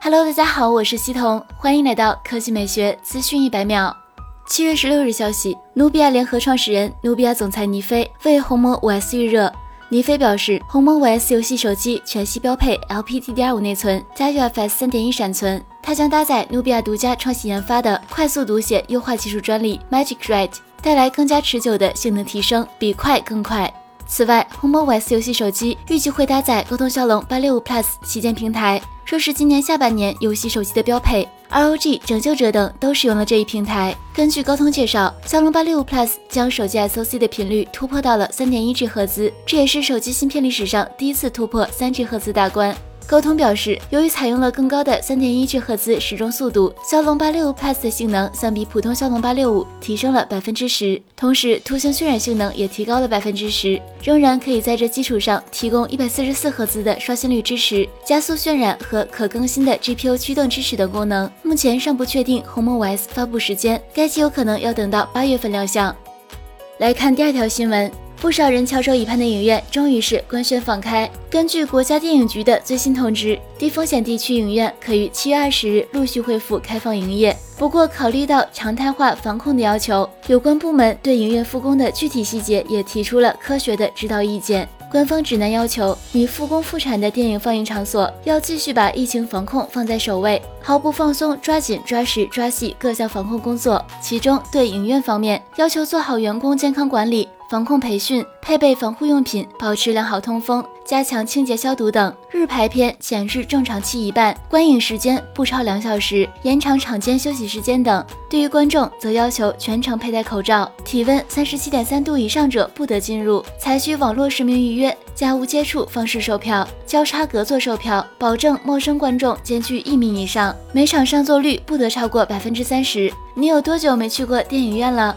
Hello，大家好，我是西彤，欢迎来到科技美学资讯一百秒。七月十六日消息，努比亚联合创始人、努比亚总裁倪飞为红魔五 S 预热。倪飞表示，红魔五 S 游戏手机全系标配 LPDDR5 内存加 UFS 三点一闪存，它将搭载努比亚独家创新研发的快速读写优化技术专利 Magic Write，带来更加持久的性能提升，比快更快。此外，红魔五 S 游戏手机预计会搭载高通骁龙八六五 Plus 旗舰平台，说是今年下半年游戏手机的标配。ROG、拯救者等都使用了这一平台。根据高通介绍，骁龙八六五 Plus 将手机 SoC 的频率突破到了三点一 G 赫兹，这也是手机芯片历史上第一次突破三 G 赫兹大关。高通表示，由于采用了更高的三点一 G 赫兹时钟速度，骁龙八六五 Plus 的性能相比普通骁龙八六五提升了百分之十，同时图形渲染性能也提高了百分之十，仍然可以在这基础上提供一百四十四赫兹的刷新率支持、加速渲染和可更新的 GPU 驱动支持等功能。目前尚不确定鸿蒙五 S 发布时间，该机有可能要等到八月份亮相。来看第二条新闻。不少人翘首以盼的影院终于是官宣放开。根据国家电影局的最新通知，低风险地区影院可于七月二十日陆续恢复开放营业。不过，考虑到常态化防控的要求，有关部门对影院复工的具体细节也提出了科学的指导意见。官方指南要求，已复工复产的电影放映场所要继续把疫情防控放在首位，毫不放松，抓紧抓实抓细各项防控工作。其中，对影院方面要求做好员工健康管理。防控培训，配备防护用品，保持良好通风，加强清洁消毒等。日排片减至正常期一半，观影时间不超两小时，延长场间休息时间等。对于观众，则要求全程佩戴口罩，体温三十七点三度以上者不得进入。采取网络实名预约、加无接触方式售票，交叉隔座售票，保证陌生观众间距一米以上。每场上座率不得超过百分之三十。你有多久没去过电影院了？